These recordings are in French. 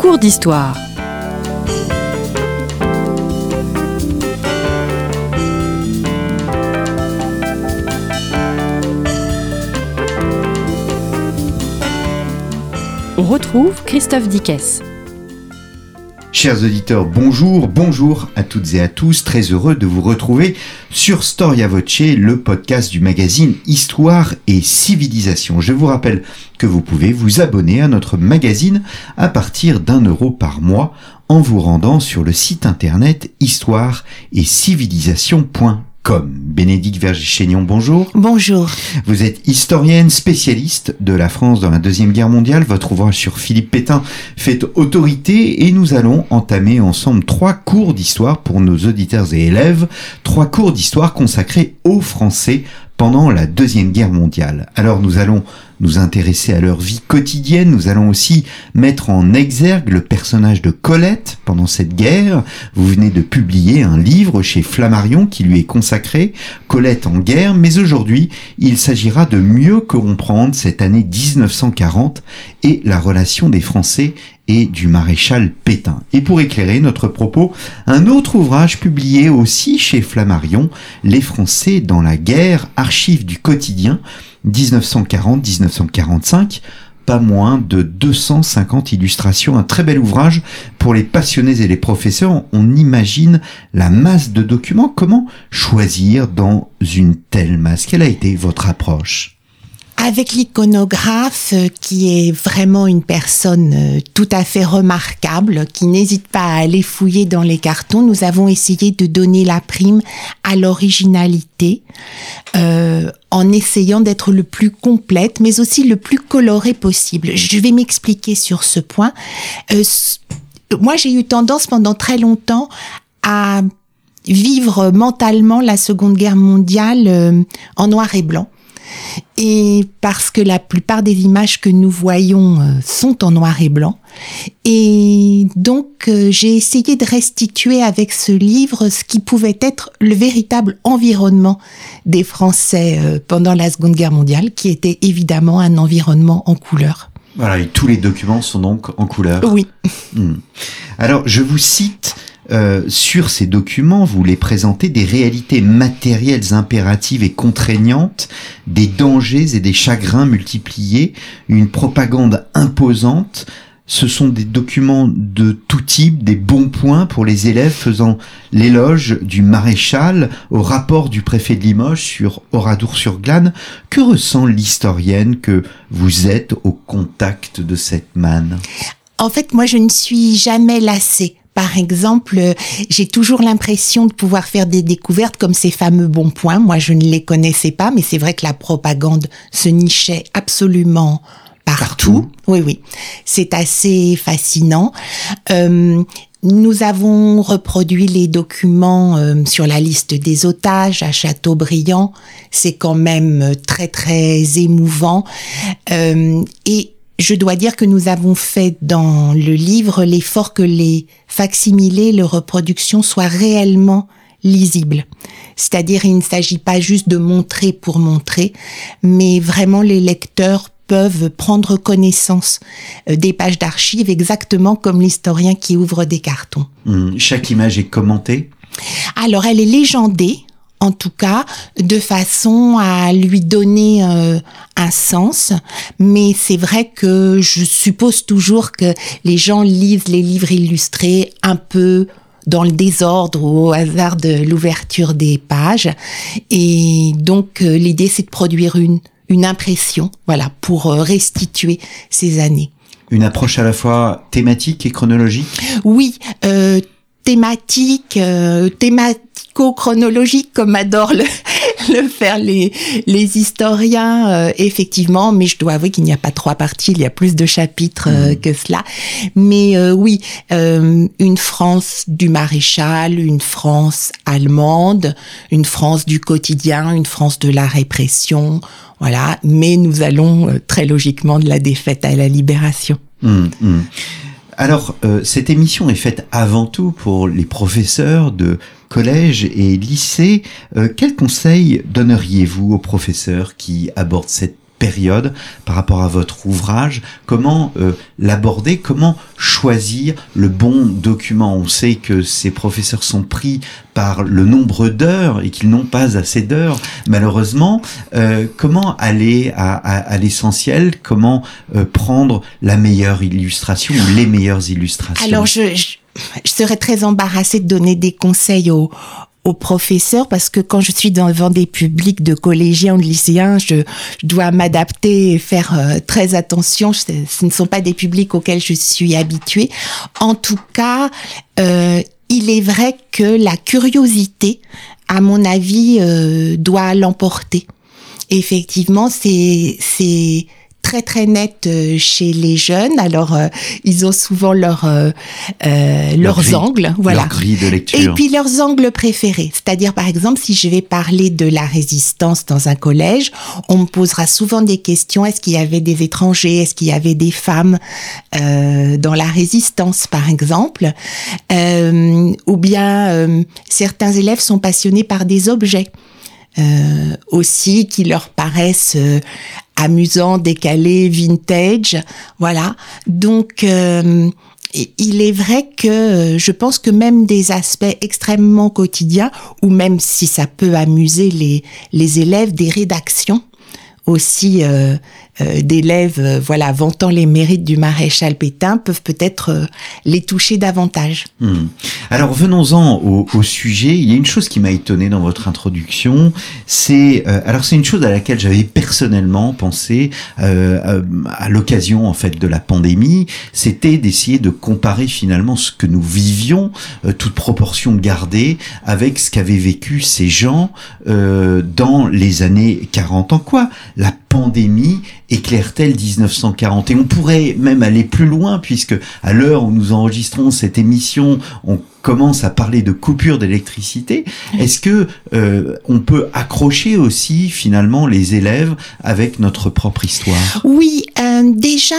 cours d'histoire. On retrouve Christophe Dickès. Chers auditeurs, bonjour, bonjour à toutes et à tous, très heureux de vous retrouver sur Storia Voce, le podcast du magazine Histoire et Civilisation. Je vous rappelle que vous pouvez vous abonner à notre magazine à partir d'un euro par mois en vous rendant sur le site internet histoire et civilisation.com comme Bénédicte Vergichénion, bonjour. Bonjour. Vous êtes historienne spécialiste de la France dans la Deuxième Guerre mondiale. Votre ouvrage sur Philippe Pétain fait autorité et nous allons entamer ensemble trois cours d'histoire pour nos auditeurs et élèves. Trois cours d'histoire consacrés aux Français pendant la Deuxième Guerre mondiale. Alors nous allons nous intéresser à leur vie quotidienne, nous allons aussi mettre en exergue le personnage de Colette pendant cette guerre. Vous venez de publier un livre chez Flammarion qui lui est consacré, Colette en guerre, mais aujourd'hui il s'agira de mieux comprendre cette année 1940 et la relation des Français et du maréchal Pétain. Et pour éclairer notre propos, un autre ouvrage publié aussi chez Flammarion, Les Français dans la guerre, archives du quotidien 1940-1945, pas moins de 250 illustrations, un très bel ouvrage pour les passionnés et les professeurs. On imagine la masse de documents. Comment choisir dans une telle masse? Quelle a été votre approche? Avec l'iconographe euh, qui est vraiment une personne euh, tout à fait remarquable, qui n'hésite pas à aller fouiller dans les cartons, nous avons essayé de donner la prime à l'originalité euh, en essayant d'être le plus complète, mais aussi le plus coloré possible. Je vais m'expliquer sur ce point. Euh, moi, j'ai eu tendance pendant très longtemps à vivre mentalement la Seconde Guerre mondiale euh, en noir et blanc et parce que la plupart des images que nous voyons euh, sont en noir et blanc. Et donc euh, j'ai essayé de restituer avec ce livre ce qui pouvait être le véritable environnement des Français euh, pendant la Seconde Guerre mondiale, qui était évidemment un environnement en couleur. Voilà, et tous les documents sont donc en couleur. Oui. Hmm. Alors, je vous cite euh, sur ces documents, vous les présentez des réalités matérielles impératives et contraignantes, des dangers et des chagrins multipliés, une propagande imposante. Ce sont des documents de tout type, des bons points pour les élèves faisant l'éloge du maréchal au rapport du préfet de Limoges sur Oradour-sur-Glane. Que ressent l'historienne que vous êtes au contact de cette manne? En fait, moi, je ne suis jamais lassée par exemple, j'ai toujours l'impression de pouvoir faire des découvertes comme ces fameux bons points. Moi, je ne les connaissais pas, mais c'est vrai que la propagande se nichait absolument partout. Oui, oui. C'est assez fascinant. Euh, nous avons reproduit les documents euh, sur la liste des otages à Châteaubriand. C'est quand même très, très émouvant. Euh, et je dois dire que nous avons fait dans le livre l'effort que les facsimilés, les reproductions soient réellement lisibles. C'est-à-dire, il ne s'agit pas juste de montrer pour montrer, mais vraiment les lecteurs peuvent prendre connaissance euh, des pages d'archives exactement comme l'historien qui ouvre des cartons. Mmh. chaque image est commentée? Alors, elle est légendée en tout cas, de façon à lui donner euh, un sens. Mais c'est vrai que je suppose toujours que les gens lisent les livres illustrés un peu dans le désordre ou au hasard de l'ouverture des pages. Et donc, euh, l'idée, c'est de produire une, une impression, voilà, pour euh, restituer ces années. Une approche à la fois thématique et chronologique? Oui, euh, thématique, euh, thématico-chronologique comme adorent le, le faire les, les historiens, euh, effectivement, mais je dois avouer qu'il n'y a pas trois parties, il y a plus de chapitres euh, mmh. que cela. Mais euh, oui, une France du maréchal, une France allemande, une France du quotidien, une France de la répression, voilà, mais nous allons très logiquement de la défaite à la libération. Mmh, mmh. Alors, euh, cette émission est faite avant tout pour les professeurs de collège et lycée. Euh, quels conseils donneriez-vous aux professeurs qui abordent cette période par rapport à votre ouvrage? Comment euh, l'aborder? Comment choisir le bon document? On sait que ces professeurs sont pris par le nombre d'heures et qu'ils n'ont pas assez d'heures, malheureusement. Euh, comment aller à, à, l'essentiel? Comment euh, prendre la meilleure illustration ou les meilleures illustrations? Alors, je, je, je serais très embarrassée de donner des conseils aux, aux professeurs parce que quand je suis devant des publics de collégiens ou de lycéens, je, dois m'adapter et faire euh, très attention. Ce, ne sont pas des publics auxquels je suis habituée. En tout cas, euh, il est vrai que la curiosité, à mon avis, euh, doit l'emporter. Effectivement, c'est c'est très très net euh, chez les jeunes. Alors euh, ils ont souvent leur, euh, leurs angles, voilà. Leur grille de lecture. Et puis leurs angles préférés. C'est-à-dire par exemple si je vais parler de la résistance dans un collège, on me posera souvent des questions. Est-ce qu'il y avait des étrangers? Est-ce qu'il y avait des femmes dans la résistance par exemple? Ou bien certains élèves sont passionnés par des objets. Euh, aussi qui leur paraissent euh, amusants, décalés, vintage, voilà. Donc euh, il est vrai que je pense que même des aspects extrêmement quotidiens, ou même si ça peut amuser les, les élèves, des rédactions aussi d'élèves, euh, voilà, vantant les mérites du maréchal Pétain, peuvent peut-être les toucher davantage. Hmm. Alors venons-en au, sujet. Il y a une chose qui m'a étonné dans votre introduction, c'est alors c'est une chose à laquelle j'avais personnellement pensé à l'occasion en fait de la pandémie, c'était d'essayer de comparer finalement ce que nous vivions, toute proportion gardée, avec ce qu'avaient vécu ces gens dans les années 40 en quoi la pandémie éclaire-t-elle 1940 Et on pourrait même aller plus loin puisque à l'heure où nous enregistrons cette émission, on commence à parler de coupure d'électricité. Est-ce que euh, on peut accrocher aussi finalement les élèves avec notre propre histoire? Oui, euh, déjà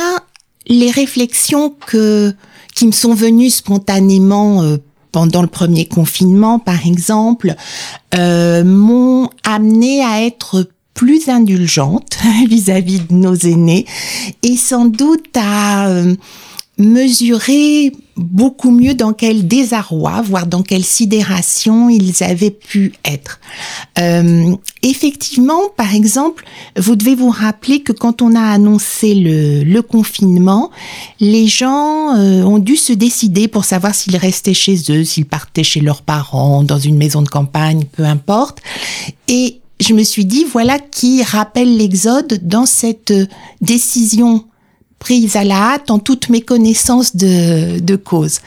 les réflexions que qui me sont venues spontanément euh, pendant le premier confinement, par exemple, m'ont amené à être plus indulgente vis-à-vis de nos aînés et sans doute à euh, mesurer beaucoup mieux dans quel désarroi, voire dans quelle sidération ils avaient pu être. Euh, effectivement, par exemple, vous devez vous rappeler que quand on a annoncé le, confinement, les gens euh, ont dû se décider pour savoir s'ils restaient chez eux, s'ils partaient chez leurs parents, dans une maison de campagne, peu importe. Et je me suis dit, voilà qui rappelle l'Exode dans cette décision prise à la hâte en toute méconnaissance de, de cause.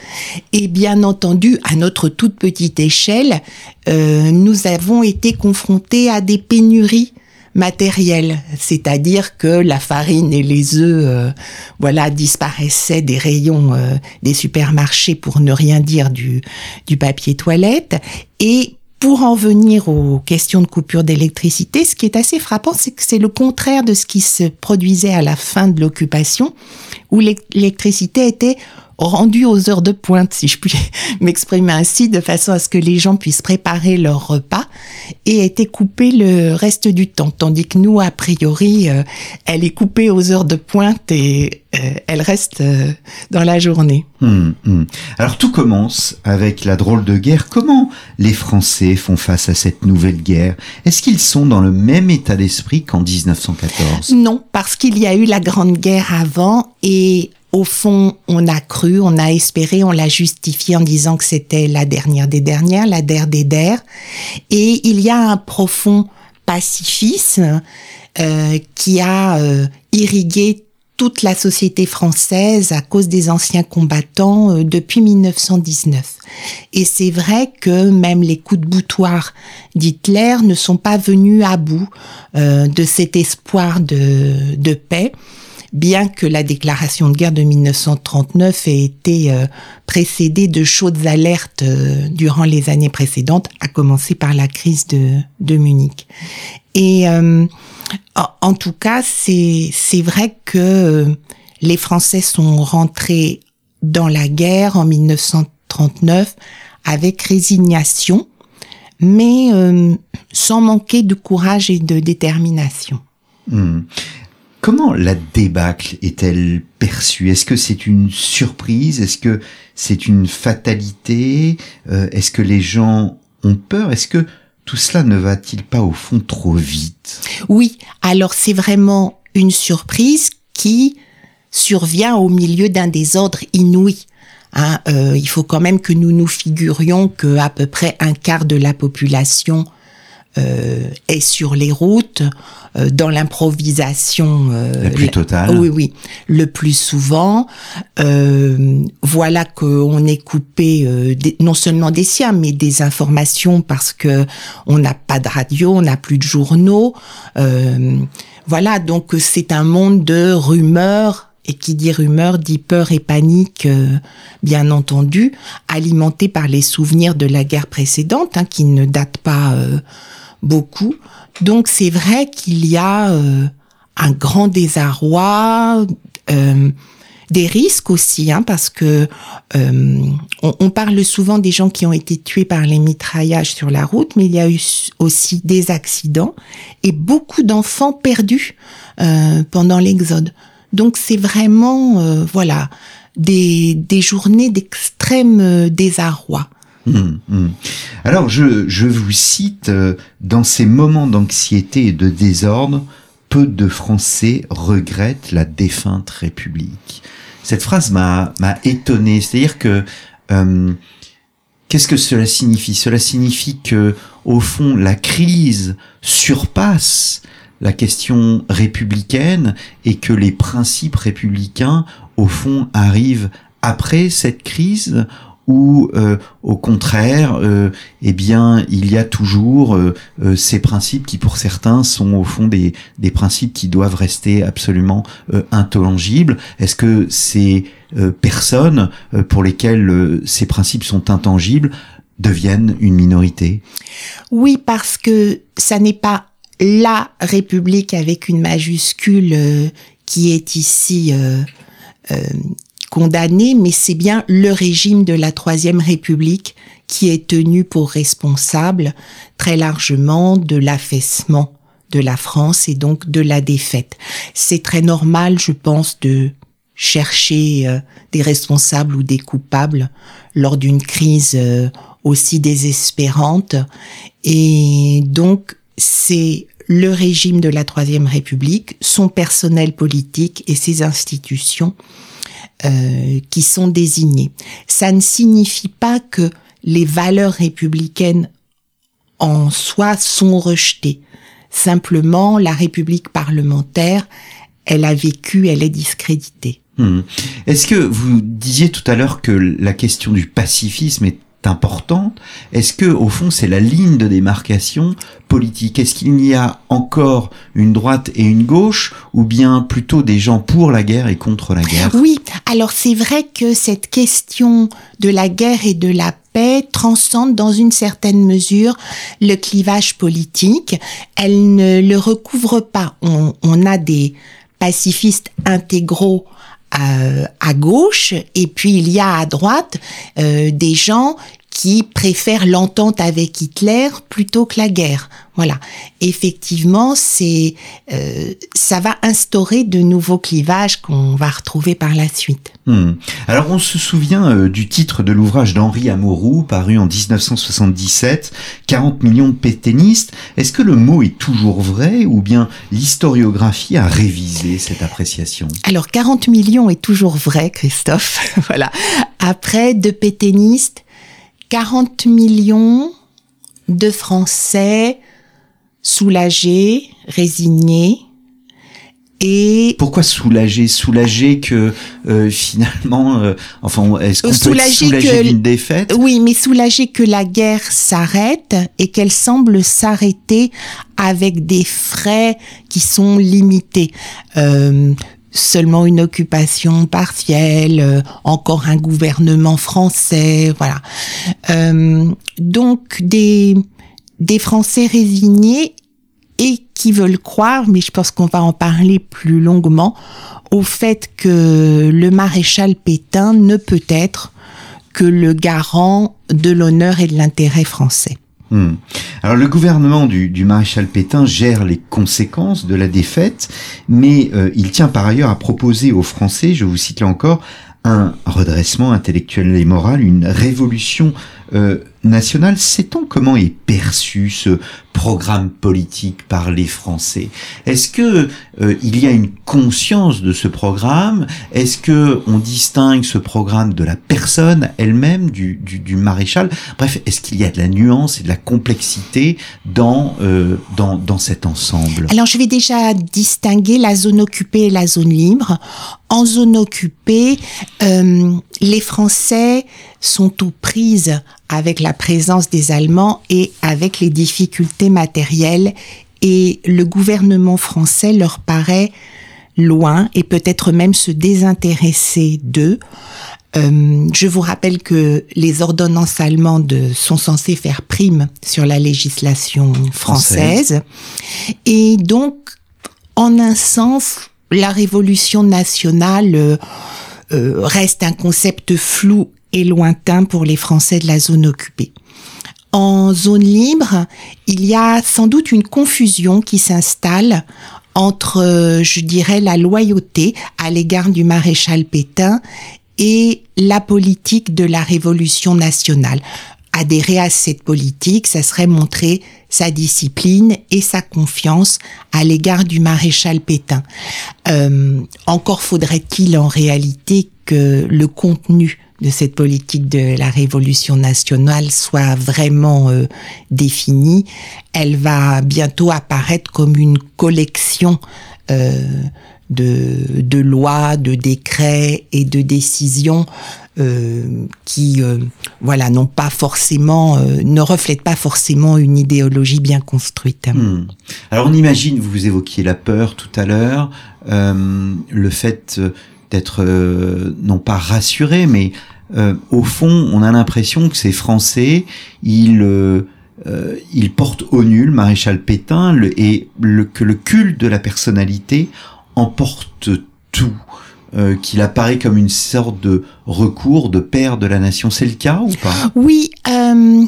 Et bien entendu, à notre toute petite échelle, euh, nous avons été confrontés à des pénuries matérielles, c'est-à-dire que la farine et les œufs, euh, voilà, disparaissaient des rayons euh, des supermarchés pour ne rien dire du, du papier toilette, et pour en venir aux questions de coupure d'électricité, ce qui est assez frappant, c'est que c'est le contraire de ce qui se produisait à la fin de l'occupation, où l'électricité était rendue aux heures de pointe, si je puis m'exprimer ainsi, de façon à ce que les gens puissent préparer leur repas, et était coupée le reste du temps. Tandis que nous, a priori, euh, elle est coupée aux heures de pointe et euh, elle reste euh, dans la journée. Hum, hum. Alors tout commence avec la drôle de guerre. Comment les Français font face à cette nouvelle guerre? Est-ce qu'ils sont dans le même état d'esprit qu'en 1914 Non, parce qu'il y a eu la Grande Guerre avant et au fond, on a cru, on a espéré, on l'a justifié en disant que c'était la dernière des dernières, la der des der. Et il y a un profond pacifisme euh, qui a euh, irrigué toute la société française à cause des anciens combattants euh, depuis 1919. Et c'est vrai que même les coups de boutoir d'Hitler ne sont pas venus à bout de cet espoir de, de paix bien que la déclaration de guerre de 1939 ait été euh, précédée de chaudes alertes euh, durant les années précédentes, à commencer par la crise de, de Munich. Et euh, en tout cas, c'est vrai que les Français sont rentrés dans la guerre en 1939 avec résignation, mais sans manquer de courage et de détermination. Hmm. Comment la débâcle est-elle perçue? Est-ce que c'est une surprise? Est-ce que c'est une fatalité? Euh, Est-ce que les gens ont peur? Est-ce que tout cela ne va-t-il pas au fond trop vite? Oui, alors c'est vraiment une surprise qui survient au milieu d'un désordre inouï. Hein, euh, il faut quand même que nous nous figurions que à peu près un quart de la population euh, est sur les routes, euh, dans l'improvisation. Euh, la plus totale. Oui, oui, le plus souvent. voilà qu'on est coupé non seulement des siens, mais des informations parce que on n'a pas de radio, on n'a plus de journaux. voilà, donc c'est un monde de rumeurs et qui dit rumeur dit peur et panique, bien entendu, alimenté par les souvenirs de la guerre précédente, hein, qui ne datent pas beaucoup. Donc c'est vrai qu'il y a euh, un grand désarroi, euh, des risques aussi, hein, parce que euh, on, parle souvent des gens qui ont été tués par les mitraillages sur la route, mais il y a eu aussi des accidents et beaucoup d'enfants perdus pendant l'exode. Donc c'est vraiment, voilà, des, des journées d'extrême désarroi. Hum, hum. Alors je, je, vous cite, euh, dans ces moments d'anxiété et de désordre, peu de Français regrettent la défunte République. Cette phrase m'a étonné, c'est-à-dire que euh, qu'est-ce que cela signifie? Cela signifie que au fond la crise surpasse la question républicaine et que les principes républicains au fond arrivent après cette crise ou euh, au contraire, euh, eh bien, il y a toujours euh, ces principes qui, pour certains, sont au fond des, des principes qui doivent rester absolument intangibles. Est-ce que ces personnes pour lesquelles ces principes sont intangibles deviennent une minorité? Oui, parce que ça n'est pas la République avec une majuscule qui est ici condamné, mais c'est bien le régime de la Troisième République qui est tenu pour responsable très largement de l'affaissement de la France et donc de la défaite. C'est très normal, je pense, de chercher euh, des responsables ou des coupables lors d'une crise euh, aussi désespérante. Et donc, c'est le régime de la Troisième République, son personnel politique et ses institutions euh, qui sont désignés. Ça ne signifie pas que les valeurs républicaines en soi sont rejetées. Simplement, la République parlementaire, elle a vécu, elle est discréditée. Hmm. Est-ce que vous disiez tout à l'heure que la question du pacifisme est importante? Est-ce que, au fond, c'est la ligne de démarcation politique? Est-ce qu'il y a encore une droite et une gauche, ou bien plutôt des gens pour la guerre et contre la guerre? Oui, alors c'est vrai que cette question de la guerre et de la paix transcende dans une certaine mesure le clivage politique. Elle ne le recouvre pas. On, a des pacifistes intégraux euh, à, gauche et puis il y a à droite euh, des gens qui préfèrent l'entente avec Hitler plutôt que la guerre. Voilà. Effectivement, c'est euh, ça va instaurer de nouveaux clivages qu'on va retrouver par la suite. Hmm. Alors on se souvient euh, du titre de l'ouvrage d'Henri Amorou paru en 1977, 40 millions de pétainistes. Est-ce que le mot est toujours vrai ou bien l'historiographie a révisé cette appréciation? Alors 40 millions est toujours vrai, Christophe. voilà. Après de pétainistes, 40 millions de Français soulagés, résignés. Et pourquoi soulagés? Soulagés que euh, finalement, euh, enfin, est-ce qu'on peut être soulagé d'une défaite? Oui, mais soulagés que la guerre s'arrête et qu'elle semble s'arrêter avec des frais qui sont limités. Euh, seulement une occupation partielle, euh, encore un gouvernement français, voilà. Euh, donc des des Français résignés et qui veulent croire, mais je pense qu'on va en parler plus longuement, au fait que le maréchal Pétain ne peut être que le garant de l'honneur et de l'intérêt français. Hmm. Alors le gouvernement du, maréchal Pétain gère les conséquences de la défaite, mais euh, il tient par ailleurs à proposer aux Français, je vous cite là encore, un redressement intellectuel et moral, une révolution euh, nationale. Sait-on comment est perçu ce programme politique par les Français? Est-ce que euh, il y a une conscience de ce programme? Est-ce que on distingue ce programme de la personne elle-même du, du, du, maréchal? Bref, est-ce qu'il y a de la nuance et de la complexité dans euh, dans, dans cet ensemble? Alors, je vais déjà distinguer la zone occupée et la zone libre. En zone occupée, euh, les Français sont aux prises avec la présence des Allemands et avec les difficultés matérielles et le gouvernement français leur paraît loin et peut-être même se désintéresser d'eux. Euh, je vous rappelle que les ordonnances allemandes sont censées faire prime sur la législation française. Et donc, en un sens, la révolution nationale euh, reste un concept flou lointain pour les Français de la zone occupée. En zone libre, il y a sans doute une confusion qui s'installe entre, euh, je dirais, la loyauté à l'égard du maréchal Pétain et la politique de la révolution nationale. Adhérer à cette politique, ça serait montrer sa discipline et sa confiance à l'égard du maréchal Pétain. Euh, encore faudrait-il en réalité que le contenu de cette politique de la révolution nationale soit vraiment euh, définie. Elle va bientôt apparaître comme une collection euh, de, de lois, de décrets et de décisions euh, qui, voilà, n'ont pas forcément, ne reflètent pas forcément une idéologie bien construite. Hmm. Alors on imagine, vous évoquiez la peur tout à l'heure, le fait d'être non pas rassuré, mais au fond, on a l'impression que ces Français, ils euh, il porte au nul maréchal Pétain le, et le, que le culte de la personnalité emporte tout, euh, qu'il apparaît comme une sorte de recours de père de la nation. C'est le cas ou pas? Oui, euh,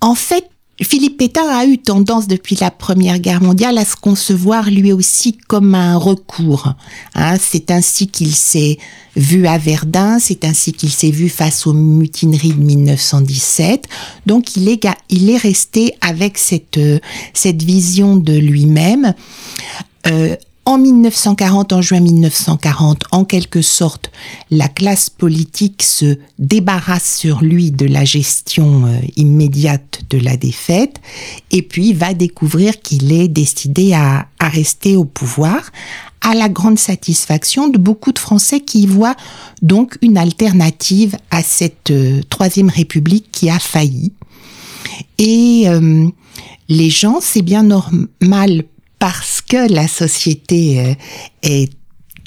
en fait, Philippe Pétain a eu tendance depuis la Première Guerre mondiale à se concevoir lui aussi comme un recours. Hein. c'est ainsi qu'il s'est vu à Verdun, c'est ainsi qu'il s'est vu face aux mutineries de 1917. Donc il est, il est resté avec cette, cette vision de lui-même. Euh, en 1940, en juin 1940, en quelque sorte, la classe politique se débarrasse sur lui de la gestion euh, immédiate de la défaite et puis va découvrir qu'il est décidé à, rester au pouvoir à la grande satisfaction de beaucoup de Français qui y voient donc une alternative à cette euh, troisième république qui a failli. Et euh, les gens, c'est bien normal parce que la société euh, est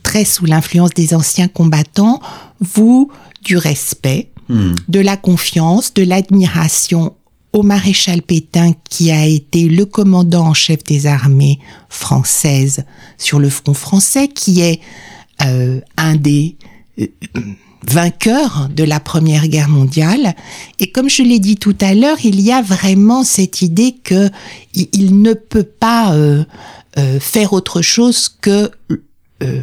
très sous l'influence des anciens combattants, vous du respect, hmm. de la confiance, de l'admiration au maréchal Pétain qui a été le commandant en chef des armées françaises sur le front français, qui est euh, un des euh, vainqueurs de la Première Guerre mondiale. Et comme je l'ai dit tout à l'heure, il y a vraiment cette idée que il, ne peut pas euh, euh, faire autre chose que euh,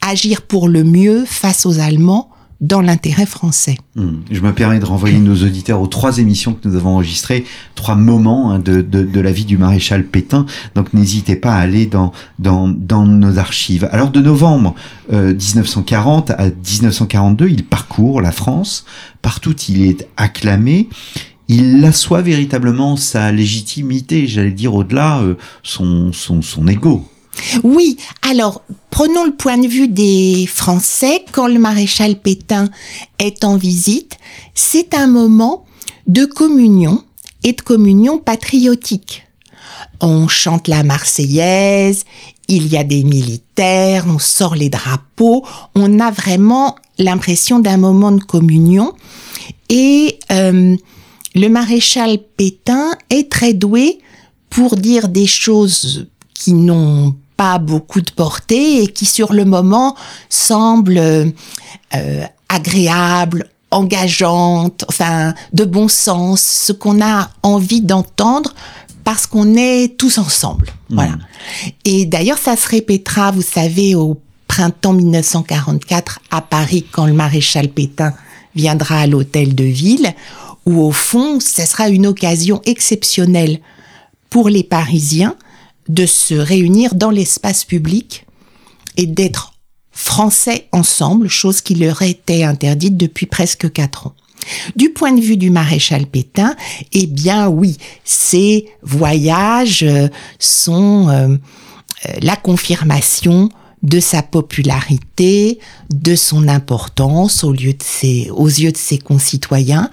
agir pour le mieux face aux Allemands dans l'intérêt français. Hmm. Je me permets de renvoyer nos auditeurs aux trois émissions que nous avons enregistrées, trois moments hein, de, de, de, la vie du maréchal Pétain. Donc n'hésitez pas à aller dans, dans, dans nos archives. Alors de novembre 1940 euh, à 1942, il parcourt la France. Partout il est acclamé. Il assoit véritablement sa légitimité, j'allais dire au-delà euh, son, son, son ego. Oui, alors prenons le point de vue des Français. Quand le maréchal Pétain est en visite, c'est un moment de communion et de communion patriotique. On chante la Marseillaise, il y a des militaires, on sort les drapeaux, on a vraiment l'impression d'un moment de communion. Et euh, le maréchal Pétain est très doué pour dire des choses qui n'ont pas beaucoup de portée et qui sur le moment semble euh, agréable, engageante, enfin de bon sens, ce qu'on a envie d'entendre parce qu'on est tous ensemble. Voilà. Mmh. Et d'ailleurs, ça se répétera, vous savez, au printemps 1944 à Paris, quand le maréchal Pétain viendra à l'hôtel de ville, où au fond, ce sera une occasion exceptionnelle pour les Parisiens de se réunir dans l'espace public et d'être français ensemble, chose qui leur était interdite depuis presque quatre ans. Du point de vue du maréchal Pétain, eh bien oui, ces voyages euh, sont euh, euh, la confirmation de sa popularité, de son importance aux, lieu de ses, aux yeux de ses concitoyens,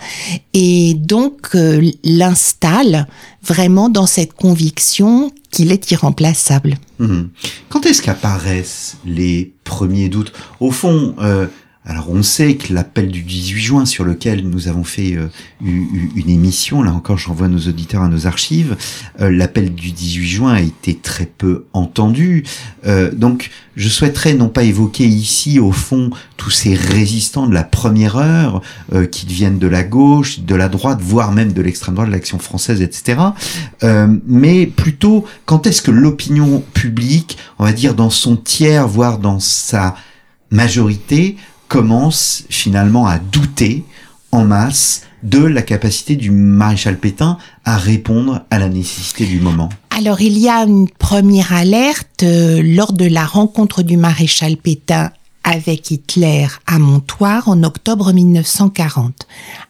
et donc euh, l'installe vraiment dans cette conviction qu'il est irremplaçable. Mhm. Quand est-ce qu'apparaissent les premiers doutes? Au fond, euh, alors on sait que l'appel du 18 juin sur lequel nous avons fait euh, une émission, là encore j'envoie nos auditeurs à nos archives, euh, l'appel du 18 juin a été très peu entendu. Euh, donc je souhaiterais non pas évoquer ici au fond tous ces résistants de la première heure qui deviennent de la gauche, de la droite, voire même de l'extrême droite, de l'action française, etc. Mais plutôt quand est-ce que l'opinion publique, on va dire dans son tiers, voire dans sa majorité, commence finalement à douter en masse de la capacité du maréchal Pétain à répondre à la nécessité du moment. Alors il y a une première alerte euh, lors de la rencontre du maréchal Pétain avec Hitler à Montoire en octobre 1940.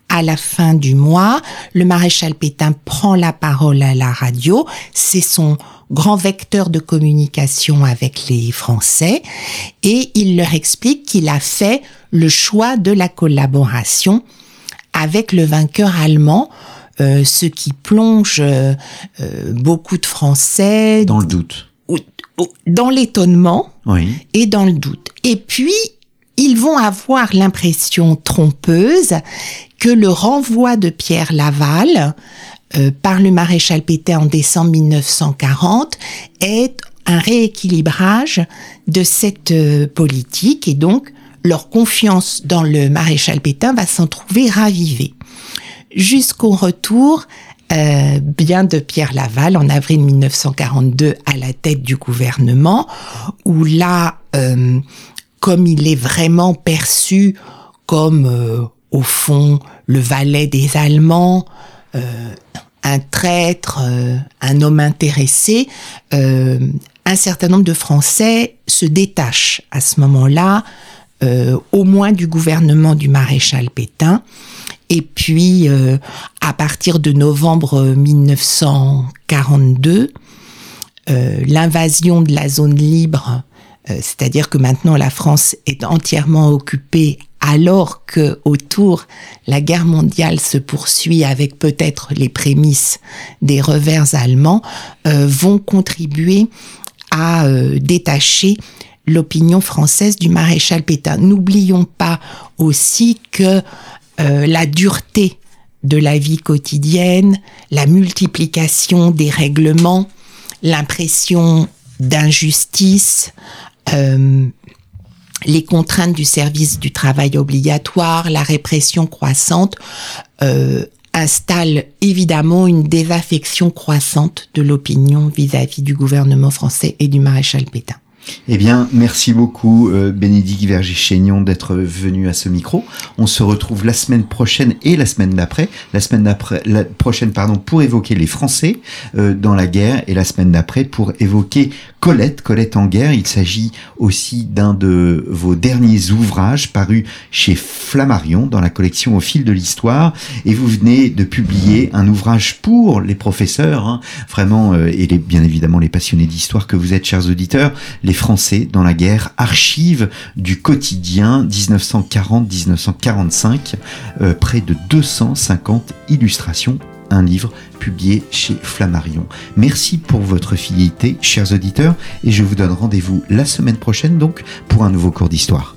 À la fin du mois, le maréchal Pétain prend la parole à la radio. C'est son grand vecteur de communication avec les Français et il leur explique qu'il a fait le choix de la collaboration avec le vainqueur allemand, euh, ce qui plonge euh, euh, beaucoup de Français Dans le doute. Dans l'étonnement Oui. et dans le doute. Et puis, ils vont avoir l'impression trompeuse que le renvoi de Pierre Laval euh, par le maréchal Pétain en décembre 1940 est un rééquilibrage de cette euh, politique et donc leur confiance dans le maréchal Pétain va s'en trouver ravivée. Jusqu'au retour euh, bien de Pierre Laval en avril 1942 à la tête du gouvernement, où là, euh, comme il est vraiment perçu comme, euh, au fond, le valet des Allemands, euh, un traître, un homme intéressé, un certain nombre de Français se détachent à ce moment-là, au moins du gouvernement du maréchal Pétain. Et puis, euh, à partir de novembre 1942, euh, l'invasion de la zone libre, euh, c'est-à-dire que maintenant la France est entièrement occupée alors que autour la guerre mondiale se poursuit avec peut-être les prémices des revers allemands, euh, vont contribuer à euh, détacher l'opinion française du maréchal Pétain. N'oublions pas aussi que euh, la dureté de la vie quotidienne, la multiplication des règlements, l'impression d'injustice, euh, les contraintes du service du travail obligatoire, la répression croissante, euh, installent évidemment une désaffection croissante de l'opinion vis-à-vis du gouvernement français et du maréchal Pétain. Eh bien, merci beaucoup euh, Bénédicte Verger-Chaignon d'être venu à ce micro. On se retrouve la semaine prochaine et la semaine d'après. La semaine d'après, la prochaine, pardon, pour évoquer les Français euh, dans la guerre et la semaine d'après pour évoquer Colette, Colette en guerre. Il s'agit aussi d'un de vos derniers ouvrages parus chez Flammarion dans la collection Au fil de l'histoire. Et vous venez de publier un ouvrage pour les professeurs, hein, vraiment, euh, et bien évidemment les passionnés d'histoire que vous êtes, chers auditeurs, Français dans la guerre, archives du quotidien 1940-1945, euh, près de 250 illustrations un livre publié chez Flammarion. Merci pour votre fidélité, chers auditeurs, et je vous donne rendez-vous la semaine prochaine donc pour un nouveau cours d'histoire.